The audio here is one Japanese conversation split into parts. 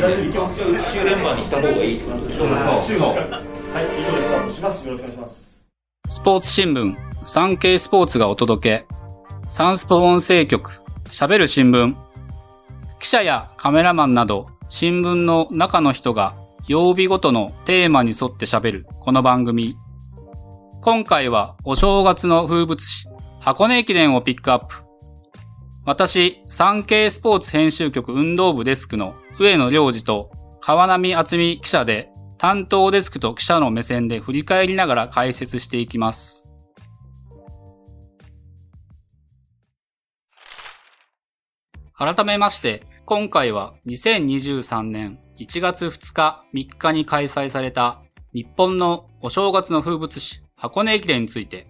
一周連番にした方がいいってことでしょそうそうはい、以上でスタートします。よろしくお願いします。スポーツ新聞、産経スポーツがお届け。サンスポ音声局、喋る新聞。記者やカメラマンなど、新聞の中の人が曜日ごとのテーマに沿って喋る、この番組。今回はお正月の風物詩、箱根駅伝をピックアップ。私、産経スポーツ編集局運動部デスクの上野良二と川波厚美記者で担当デスクと記者の目線で振り返りながら解説していきます。改めまして、今回は2023年1月2日3日に開催された日本のお正月の風物詩箱根駅伝について、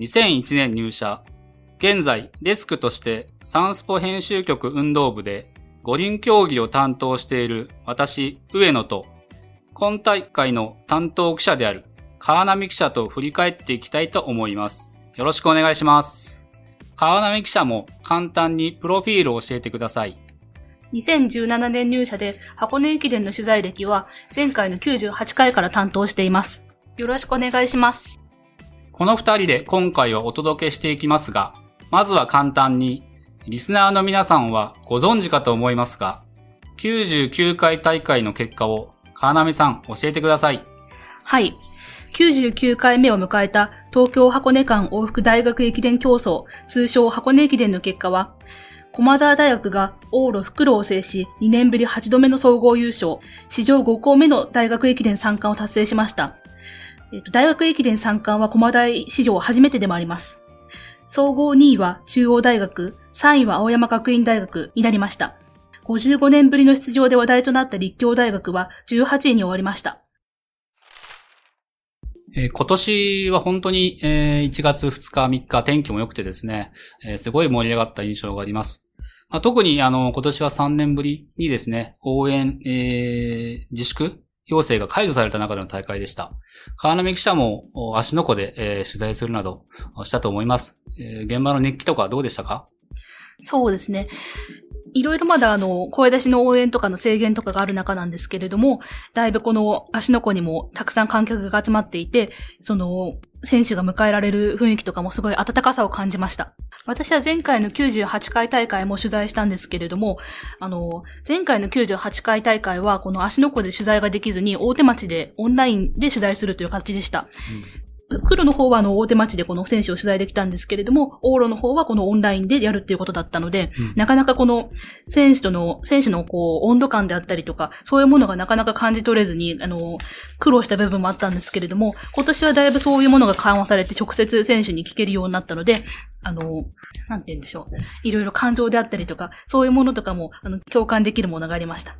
2001年入社、現在デスクとしてサンスポ編集局運動部で五輪競技を担当している私、上野と今大会の担当記者である川波記者と振り返っていきたいと思います。よろしくお願いします。川波記者も簡単にプロフィールを教えてください。2017年入社で箱根駅伝の取材歴は前回の98回から担当しています。よろしくお願いします。この二人で今回はお届けしていきますが、まずは簡単に、リスナーの皆さんはご存知かと思いますが、99回大会の結果を川波さん教えてください。はい。99回目を迎えた東京箱根間往復大学駅伝競争、通称箱根駅伝の結果は、駒沢大学が往路復路を制し、2年ぶり8度目の総合優勝、史上5校目の大学駅伝3冠を達成しました。えっと大学駅伝3冠は駒大史上初めてでもあります。総合2位は中央大学、3位は青山学院大学になりました。55年ぶりの出場で話題となった立教大学は18位に終わりました。え今年は本当に、えー1月2日3日天気も良くてですね、えすごい盛り上がった印象があります。まあ、特にあの今年は3年ぶりにですね、応援、えー自粛要請が解除された中での大会でした。川波記者も足の子で、え取材するなどしたと思います、え現場の熱気とかどうでしたか？そうですね。いろいろまだあの、声出しの応援とかの制限とかがある中なんですけれども、だいぶこの足の子にもたくさん観客が集まっていて、その、選手が迎えられる雰囲気とかもすごい温かさを感じました。私は前回の98回大会も取材したんですけれども、あの、前回の98回大会はこの足の子で取材ができずに大手町でオンラインで取材するという形でした。黒の方はあの大手町でこの選手を取材できたんですけれども、往路の方はこのオンラインでやるっていうことだったので、うんなかなかこの選手との、選手のこう温度感であったりとか、そういうものがなかなか感じ取れずに、あの、苦労した部分もあったんですけれども、今年はだいぶそういうものが緩和されて直接選手に聞けるようになったので、あの、なんて言うんでしょう。いろいろ感情であったりとか、そういうものとかも、あの、共感できるものがありました。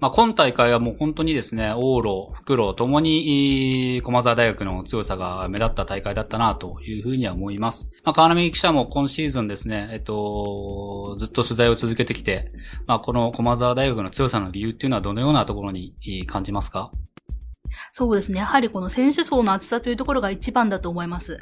まあ、今大会はもう本当にですね、往路、復路ともに、駒沢大学の強さが目立った大会だったなというふうには思います。まあ、川波記者も今シーズンですね、えっと、ずっと取材を続けてきて、まあ、この駒沢大学の強さの理由っていうのはどのようなところに感じますか？そうですね。やはりこの選手層の厚さというところが一番だと思います。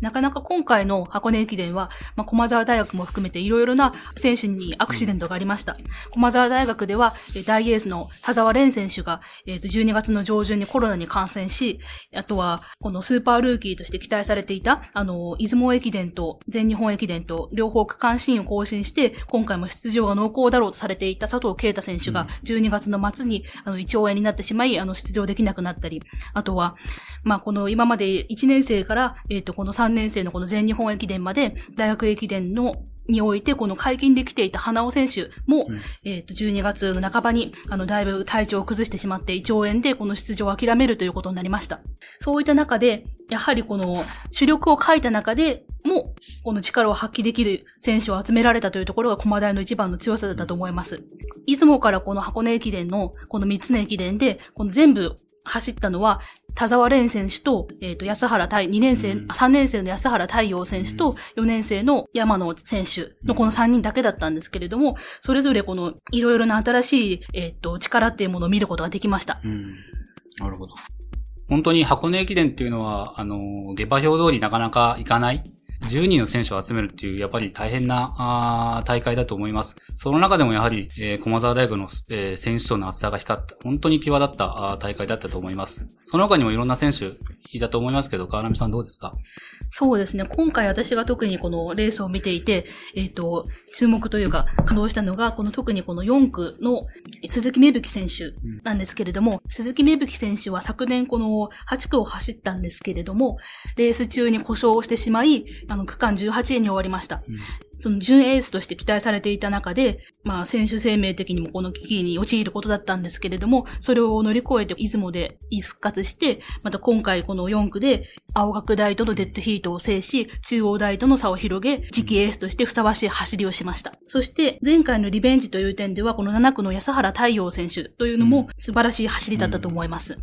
なかなか今回の箱根駅伝は、まあ、駒沢大学も含めていろいろな選手にアクシデントがありました。駒沢大学では、えー大エースの田沢蓮選手が、えーと12月の上旬にコロナに感染し、あとは、このスーパールーキーとして期待されていた、あの、出雲駅伝と全日本駅伝と両方区間新を更新して、今回も出場が濃厚だろうとされていた佐藤啓太選手が12月の末に、あの、胃腸炎になってしまい、あの、出場できなくなったり、あとは、まあ、この今まで1年生から、えっ、と、この3年生のこの全日本駅伝まで、大学駅伝のにおいて、この解禁できていた花尾選手も、うんえっ、と、12月の半ばに、あの、だいぶ体調を崩してしまって、胃腸炎でこの出場を諦めるということになりました。そういった中で、やはりこの、主力を書いた中でも、この力を発揮できる選手を集められたというところが駒大の一番の強さだったと思います。出雲からこの箱根駅伝の、この3つの駅伝で、この全部走ったのは、田沢蓮選手と、えっ、と、安原太、2年生、うんあ3年生の安原太陽選手と、4年生の山野選手のこの3人だけだったんですけれども、それぞれこの、いろいろな新しい、えっ、と、力っていうものを見ることができました。うん。なるほど。本当に箱根駅伝っていうのは、あの、下馬評通りなかなか行かない。10人の選手を集めるっていう、やっぱり大変なあ大会だと思います。その中でもやはり、えー、駒沢大学の、えー、選手層の厚さが光った、本当に際立ったあ大会だったと思います。その他にもいろんな選手いたと思いますけど、川波さんどうですか？そうですね。今回私が特にこのレースを見ていて、えっ、ー、と、注目というか、感動したのが、この特にこの4区の鈴木芽吹選手なんですけれども、うん、鈴木芽吹選手は昨年この8区を走ったんですけれども、レース中に故障をしてしまい、あの、区間18位に終わりました。うんその準エースとして期待されていた中で、まあ選手生命的にもこの危機に陥ることだったんですけれども、それを乗り越えて出雲で復活して、また今回この4区で青学大とのデッドヒートを制し、中央大との差を広げ、次期エースとしてふさわしい走りをしました。そして前回のリベンジという点では、この7区の安原太陽選手というのも素晴らしい走りだったと思います。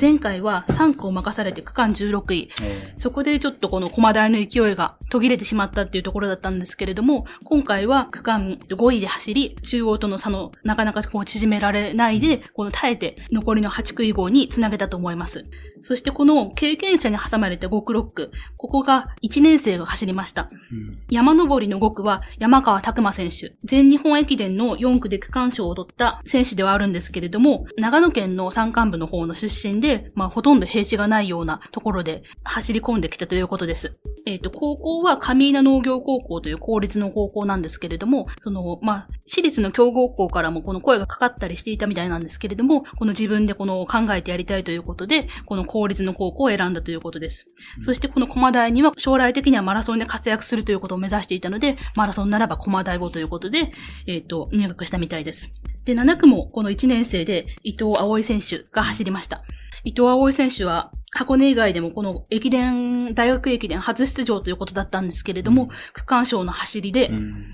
前回は3区を任されて区間16位。そこでちょっとこの駒台の勢いが途切れてしまったっていうところだったんですけれども、今回は区間5位で走り、中央との差のなかなかこう縮められないで、この耐えて残りの8区以降につなげたと思います。そしてこの経験者に挟まれて5区6区、ここが1年生が走りました。うん、山登りの5区は山川拓馬選手、全日本駅伝の4区で区間賞を取った選手ではあるんですけれども、長野県の山間部の方の出身で、まあほとんど平地がないようなところで走り込んできたということです。えっ、ー、と、高校は上稲農業高校という公立の高校なんですけれども、その、まあ、私立の強豪校からもこの声がかかったりしていたみたいなんですけれども、この自分でこの考えてやりたいということで、この公立の高校を選んだということです。うん、そしてこの駒大には将来的にはマラソンで活躍するということを目指していたので、マラソンならば駒大語ということで、えっ、ー、と、入学したみたいです。で、7区もこの1年生で伊藤葵選手が走りました。伊藤葵選手は箱根以外でもこの駅伝、大学駅伝初出場ということだったんですけれども、うん、区間賞の走りで、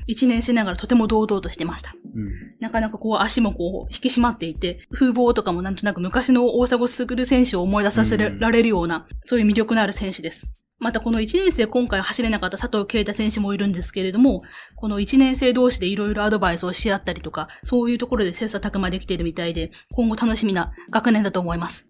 1年生ながらとても堂々としてました。うん、なかなかこう足もこう引き締まっていて、風貌とかもなんとなく昔の大迫傑選手を思い出させられるような、そういう魅力のある選手です。またこの1年生今回走れなかった佐藤啓太選手もいるんですけれども、この1年生同士でいろいろアドバイスをし合ったりとか、そういうところで切磋琢磨できているみたいで、今後楽しみな学年だと思います。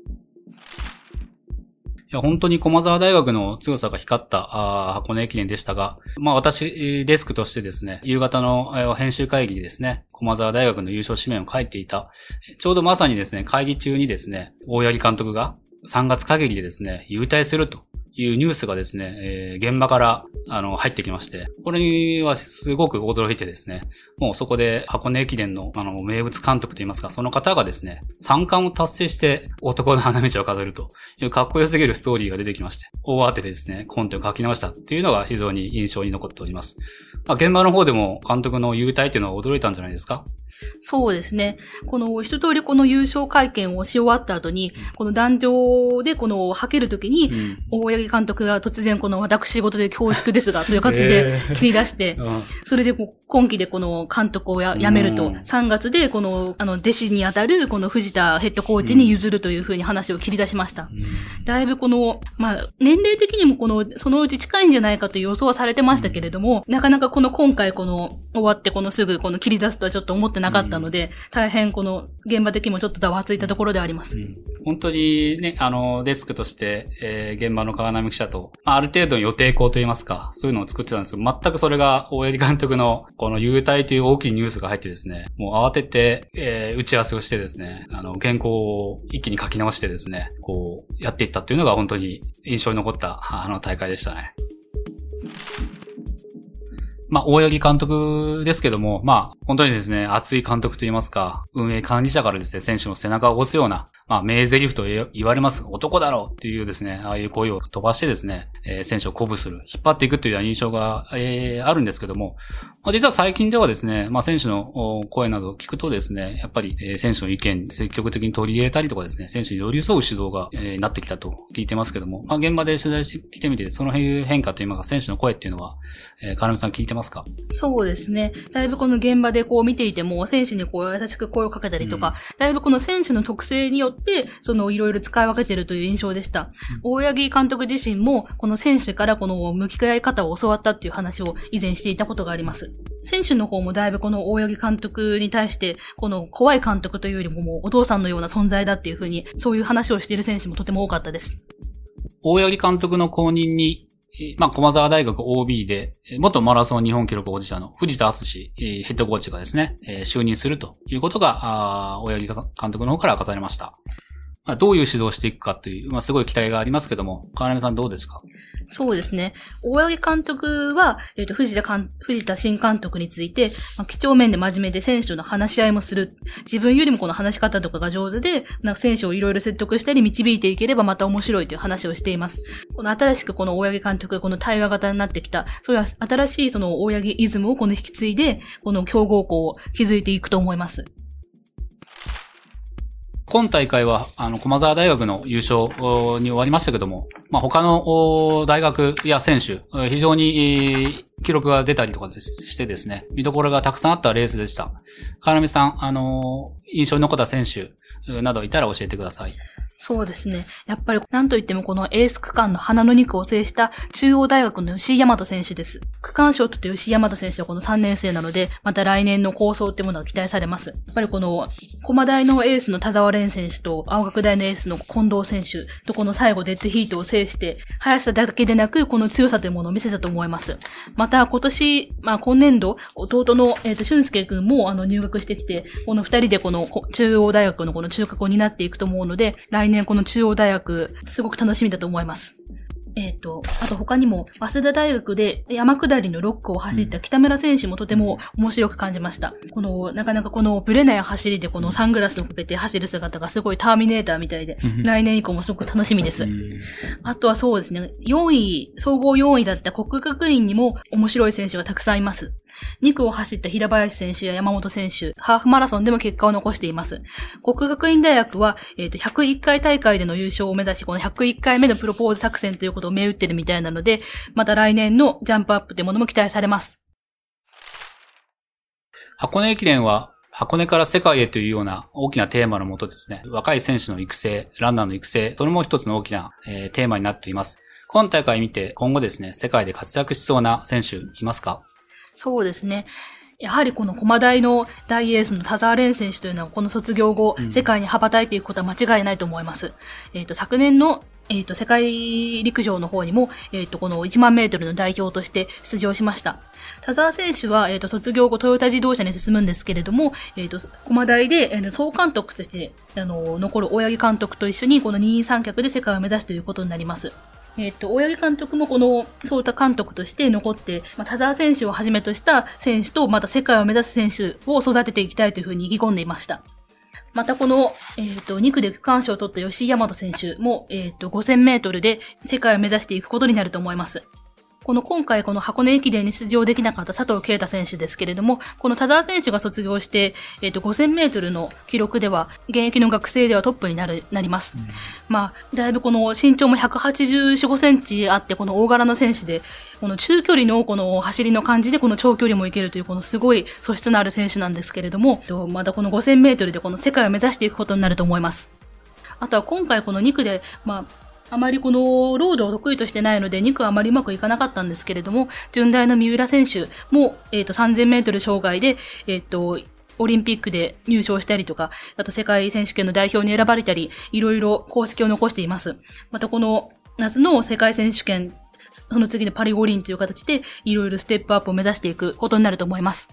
や、本当に駒沢大学の強さが光ったあ箱根駅伝でしたが、まあ私、デスクとしてですね、夕方の編集会議にですね、駒沢大学の優勝紙面を書いていた、ちょうどまさにですね、会議中にですね、大八木監督が3月限りでですね、優退すると。いうニュースがですね、えー、現場から、あの、入ってきまして、これにはすごく驚いてですね、もうそこで箱根駅伝の、あの、名物監督といいますか、その方がですね、三冠を達成して男の花道を飾るというかっこよすぎるストーリーが出てきまして、大当てでですね、コンテを書き直したっていうのが非常に印象に残っております。まあ、現場の方でも監督の優待っていうのは驚いたんじゃないですか？そうですね。この一通りこの優勝会見をし終わった後に、この壇上でこの吐けるときに、大八木監督が突然この私事で恐縮ですが、という形で切り出して、それで今期でこの監督をやめると、3月でこの、あの、弟子にあたるこの藤田ヘッドコーチに譲るというふうに話を切り出しました。だいぶこの、まあ、年齢的にもこの、そのうち近いんじゃないかという予想はされてましたけれども、なかなかこの今回この、終わってこのすぐこの切り出すとはちょっと思ってなかったので、大変この、現場的にもちょっとざわついたところであります。本当にね、あの、デスクとして、えー、現場の川波記者と、まあ、ある程度の予定校といいますか、そういうのを作ってたんですけど、全くそれが、大江監督の、この優待という大きいニュースが入ってですね、もう慌てて、えー、打ち合わせをしてですね、あの、原稿を一気に書き直してですね、こう、やっていったっていうのが本当に印象に残った、あの大会でしたね。まあ、大八木監督ですけども、まあ、本当にですね、熱い監督と言いますか、運営管理者からですね、選手の背中を押すような、まあ、名台詞と言われます、男だろうっていうですね、ああいう声を飛ばしてですね、えー、選手を鼓舞する、引っ張っていくというような印象が、えー、あるんですけども、まあ、実は最近ではですね、まあ、選手の声などを聞くとですね、やっぱり、えー、選手の意見、積極的に取り入れたりとかですね、選手に寄り添う指導が、えー、なってきたと聞いてますけども、まあ、現場で取材してきてみて、その辺変化といいますか、選手の声っていうのは、えー、金さん聞いてますか？そうですね。だいぶこの現場でこう見ていても、選手にこう優しく声をかけたりとか、うん、だいぶこの選手の特性によって、そのいろいろ使い分けてるという印象でした。うん、大八木監督自身も、この選手からこの向き合い方を教わったっていう話を以前していたことがあります。選手の方もだいぶこの大八木監督に対して、この怖い監督というよりももうお父さんのような存在だっていうふうに、そういう話をしている選手もとても多かったです。大八木監督の後任にまあ、駒沢大学 OB で、元マラソン日本記録保持者の藤田敦ヘッドコーチがですね、就任するということが、あ大八木監督の方から明かされました。まあ、どういう指導をしていくかという、まあ、すごい期待がありますけども、川波さんどうですか？そうですね。大八木監督は、えっ、ー、と、藤田、藤田新監督について、まあ、基調面で真面目で選手との話し合いもする。自分よりもこの話し方とかが上手で、なんか選手をいろいろ説得したり導いていければまた面白いという話をしています。この新しくこの大八木監督がこの対話型になってきた、そういう新しいその大八木イズムをこの引き継いで、この強豪校を築いていくと思います。今大会は、あの、駒沢大学の優勝に終わりましたけども、まあ、他の大学や選手、非常に記録が出たりとかしてですね、見どころがたくさんあったレースでした。川波さん、あの、印象に残った選手などいたら教えてください。そうですね。やっぱり、なんといってもこのエース区間の花の肉を制した中央大学の吉井大和選手です。区間賞とって吉井大和選手はこの3年生なので、また来年の構想ってものが期待されます。やっぱりこの、駒大のエースの田沢蓮選手と、青学大のエースの近藤選手とこの最後デッドヒートを制して、速さだけでなく、この強さというものを見せたと思います。また、今年、まあ今年度、弟の、えっ、ー、と、俊介くんもあの入学してきて、この二人でこの中央大学のこの中核を担っていくと思うので、来年この中央大学、すごく楽しみだと思います。えっ、ー、と、あと他にも、早稲田大学で山下りの6区を走った北村選手もとても面白く感じました。この、なかなかこのブレない走りでこのサングラスをかけて走る姿がすごいターミネーターみたいで、来年以降もすごく楽しみです。あとはそうですね、4位、総合4位だった国学院にも面白い選手がたくさんいます。2区を走った平林選手や山本選手、ハーフマラソンでも結果を残しています。国学院大学は、えっ、ー、と、101回大会での優勝を目指し、この101回目のプロポーズ作戦ということを銘打ってるみたいなので、また来年のジャンプアップというものも期待されます。箱根駅伝は箱根から世界へというような大きなテーマのもとですね、若い選手の育成、ランナーの育成、それも一つの大きな、えー、テーマになっています。今大会見て今後ですね、世界で活躍しそうな選手いますか？そうですね。やはりこの駒大の大エースの田沢蓮選手というのはこの卒業後、うん、世界に羽ばたいていくことは間違いないと思います。えっ、ー、と、昨年のえっ、ー、と、世界陸上の方にも、えっ、ー、と、この1万メートルの代表として出場しました。田沢選手は、えっ、ー、と、卒業後トヨタ自動車に進むんですけれども、えっ、と、駒大で、えー、総監督として、あの、残る大八木監督と一緒に、この二人三脚で世界を目指すということになります。えっ、と、大八木監督もこの、そういった監督として残って、まあ、田沢選手をはじめとした選手と、また世界を目指す選手を育てていきたいというふうに意気込んでいました。またこの、えっ、ー、と、2区で区間賞を取った吉井大和選手も、えっ、ー、と、5000メートルで世界を目指していくことになると思います。この今回この箱根駅伝に出場できなかった佐藤啓太選手ですけれども、この田沢選手が卒業して、えっ、ー、と、5000メートルの記録では、現役の学生ではトップになる、なります。うん、まあ、だいぶこの身長も184、5センチあって、この大柄の選手で、この中距離のこの走りの感じでこの長距離もいけるというこのすごい素質のある選手なんですけれども、またこの5000メートルでこの世界を目指していくことになると思います。あとは今回この2区で、まあ、あまりこのロードを得意としてないので、2区はあまりうまくいかなかったんですけれども、順大の三浦選手も、えっ、ー、と、3000メートル障害で、えっ、ー、と、オリンピックで入賞したりとか、あと世界選手権の代表に選ばれたり、いろいろ功績を残しています。またこの夏の世界選手権、その次のパリ五輪という形で、いろいろステップアップを目指していくことになると思います。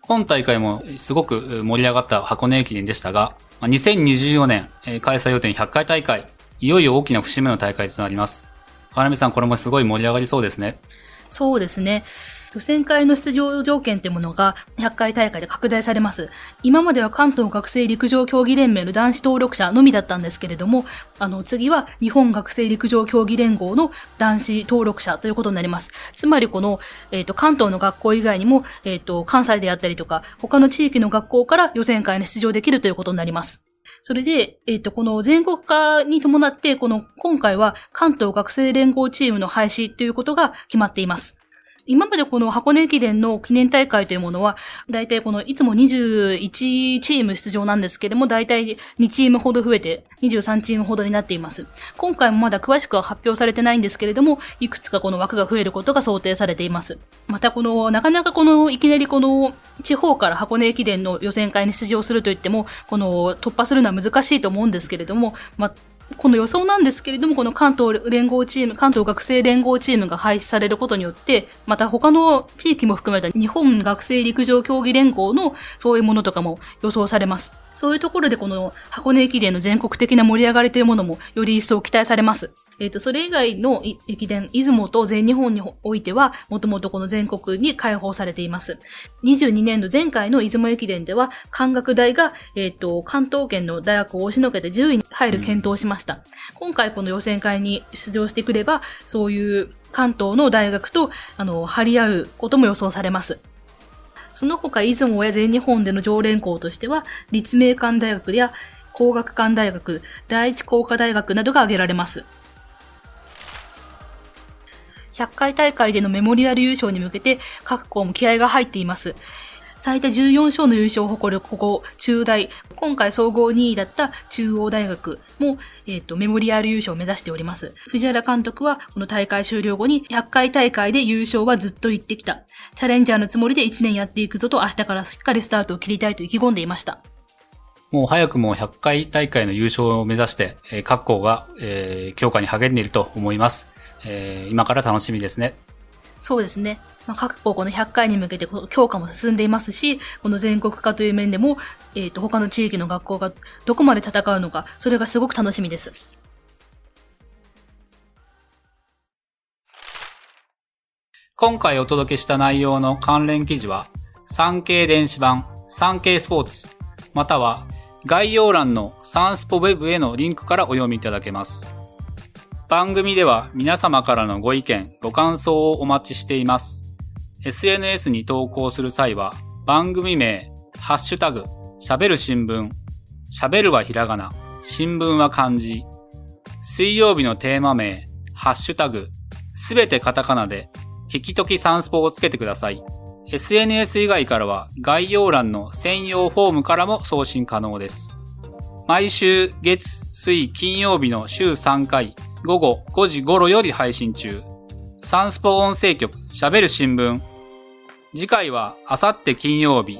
今大会もすごく盛り上がった箱根駅伝でしたが、2024年開催予定100回大会、いよいよ大きな節目の大会となります。花見さん、これもすごい盛り上がりそうですね。そうですね。予選会の出場条件ってものが100回大会で拡大されます。今までは関東学生陸上競技連盟の男子登録者のみだったんですけれども、あの、次は日本学生陸上競技連合の男子登録者ということになります。つまりこの、えっ、ー、と、関東の学校以外にも、えっ、ー、と、関西であったりとか、他の地域の学校から予選会に出場できるということになります。それで、えっ、ー、と、この全国化に伴って、この、今回は関東学生連合チームの廃止ということが決まっています。今までこの箱根駅伝の記念大会というものは、大体このいつも21チーム出場なんですけれども、大体2チームほど増えて23チームほどになっています。今回もまだ詳しくは発表されてないんですけれども、いくつかこの枠が増えることが想定されています。またこの、なかなかこの、いきなりこの、地方から箱根駅伝の予選会に出場するといっても、この、突破するのは難しいと思うんですけれども、まこの予想なんですけれども、この関東連合チーム、関東学生連合チームが廃止されることによって、また他の地域も含めた日本学生陸上競技連合のそういうものとかも予想されます。そういうところでこの箱根駅伝の全国的な盛り上がりというものもより一層期待されます。えっ、ー、と、それ以外の駅伝、出雲と全日本においては、もともとこの全国に開放されています。22年度前回の出雲駅伝では、関学大が、えっ、ー、と、関東圏の大学を押しのけて10位に入る検討をしました。うん、今回この予選会に出場してくれば、そういう関東の大学と、あの、張り合うことも予想されます。その他、出雲や全日本での常連校としては、立命館大学や工学館大学、第一工科大学などが挙げられます。100回大会でのメモリアル優勝に向けて各校も気合が入っています。最多14勝の優勝を誇るここ、中大。今回総合2位だった中央大学も、えっ、ー、と、メモリアル優勝を目指しております。藤原監督は、この大会終了後に、100回大会で優勝はずっと言ってきた。チャレンジャーのつもりで1年やっていくぞと、明日からしっかりスタートを切りたいと意気込んでいました。もう早くも100回大会の優勝を目指して、各校が、えー、強化に励んでいると思います。えー、今から楽しみですね。そうですね。まあ、各校この100回に向けて強化も進んでいますし、この全国化という面でも、えっ、ー、と、他の地域の学校がどこまで戦うのか、それがすごく楽しみです。今回お届けした内容の関連記事は、産経電子版、産経スポーツ、または概要欄のサンスポウェブへのリンクからお読みいただけます。番組では皆様からのご意見、ご感想をお待ちしています。SNS に投稿する際は、番組名、ハッシュタグ、喋る新聞、喋るはひらがな、新聞は漢字、水曜日のテーマ名、ハッシュタグ、すべてカタカナで、聞きときサンスポをつけてください。SNS 以外からは概要欄の専用フォームからも送信可能です。毎週月、水、金曜日の週3回、午後5時頃より配信中。サンスポ音声局喋る新聞。次回はあさって金曜日、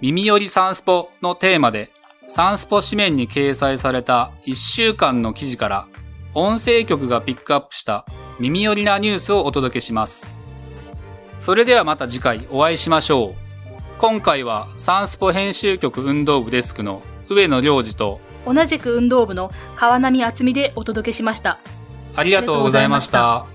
耳寄りサンスポのテーマで、サンスポ紙面に掲載された1週間の記事から音声局がピックアップした耳寄りなニュースをお届けします。それではまた次回お会いしましょう。今回はサンスポ編集局運動部デスクの上野良二と同じく運動部の川波厚美でお届けしました。ありがとうございました。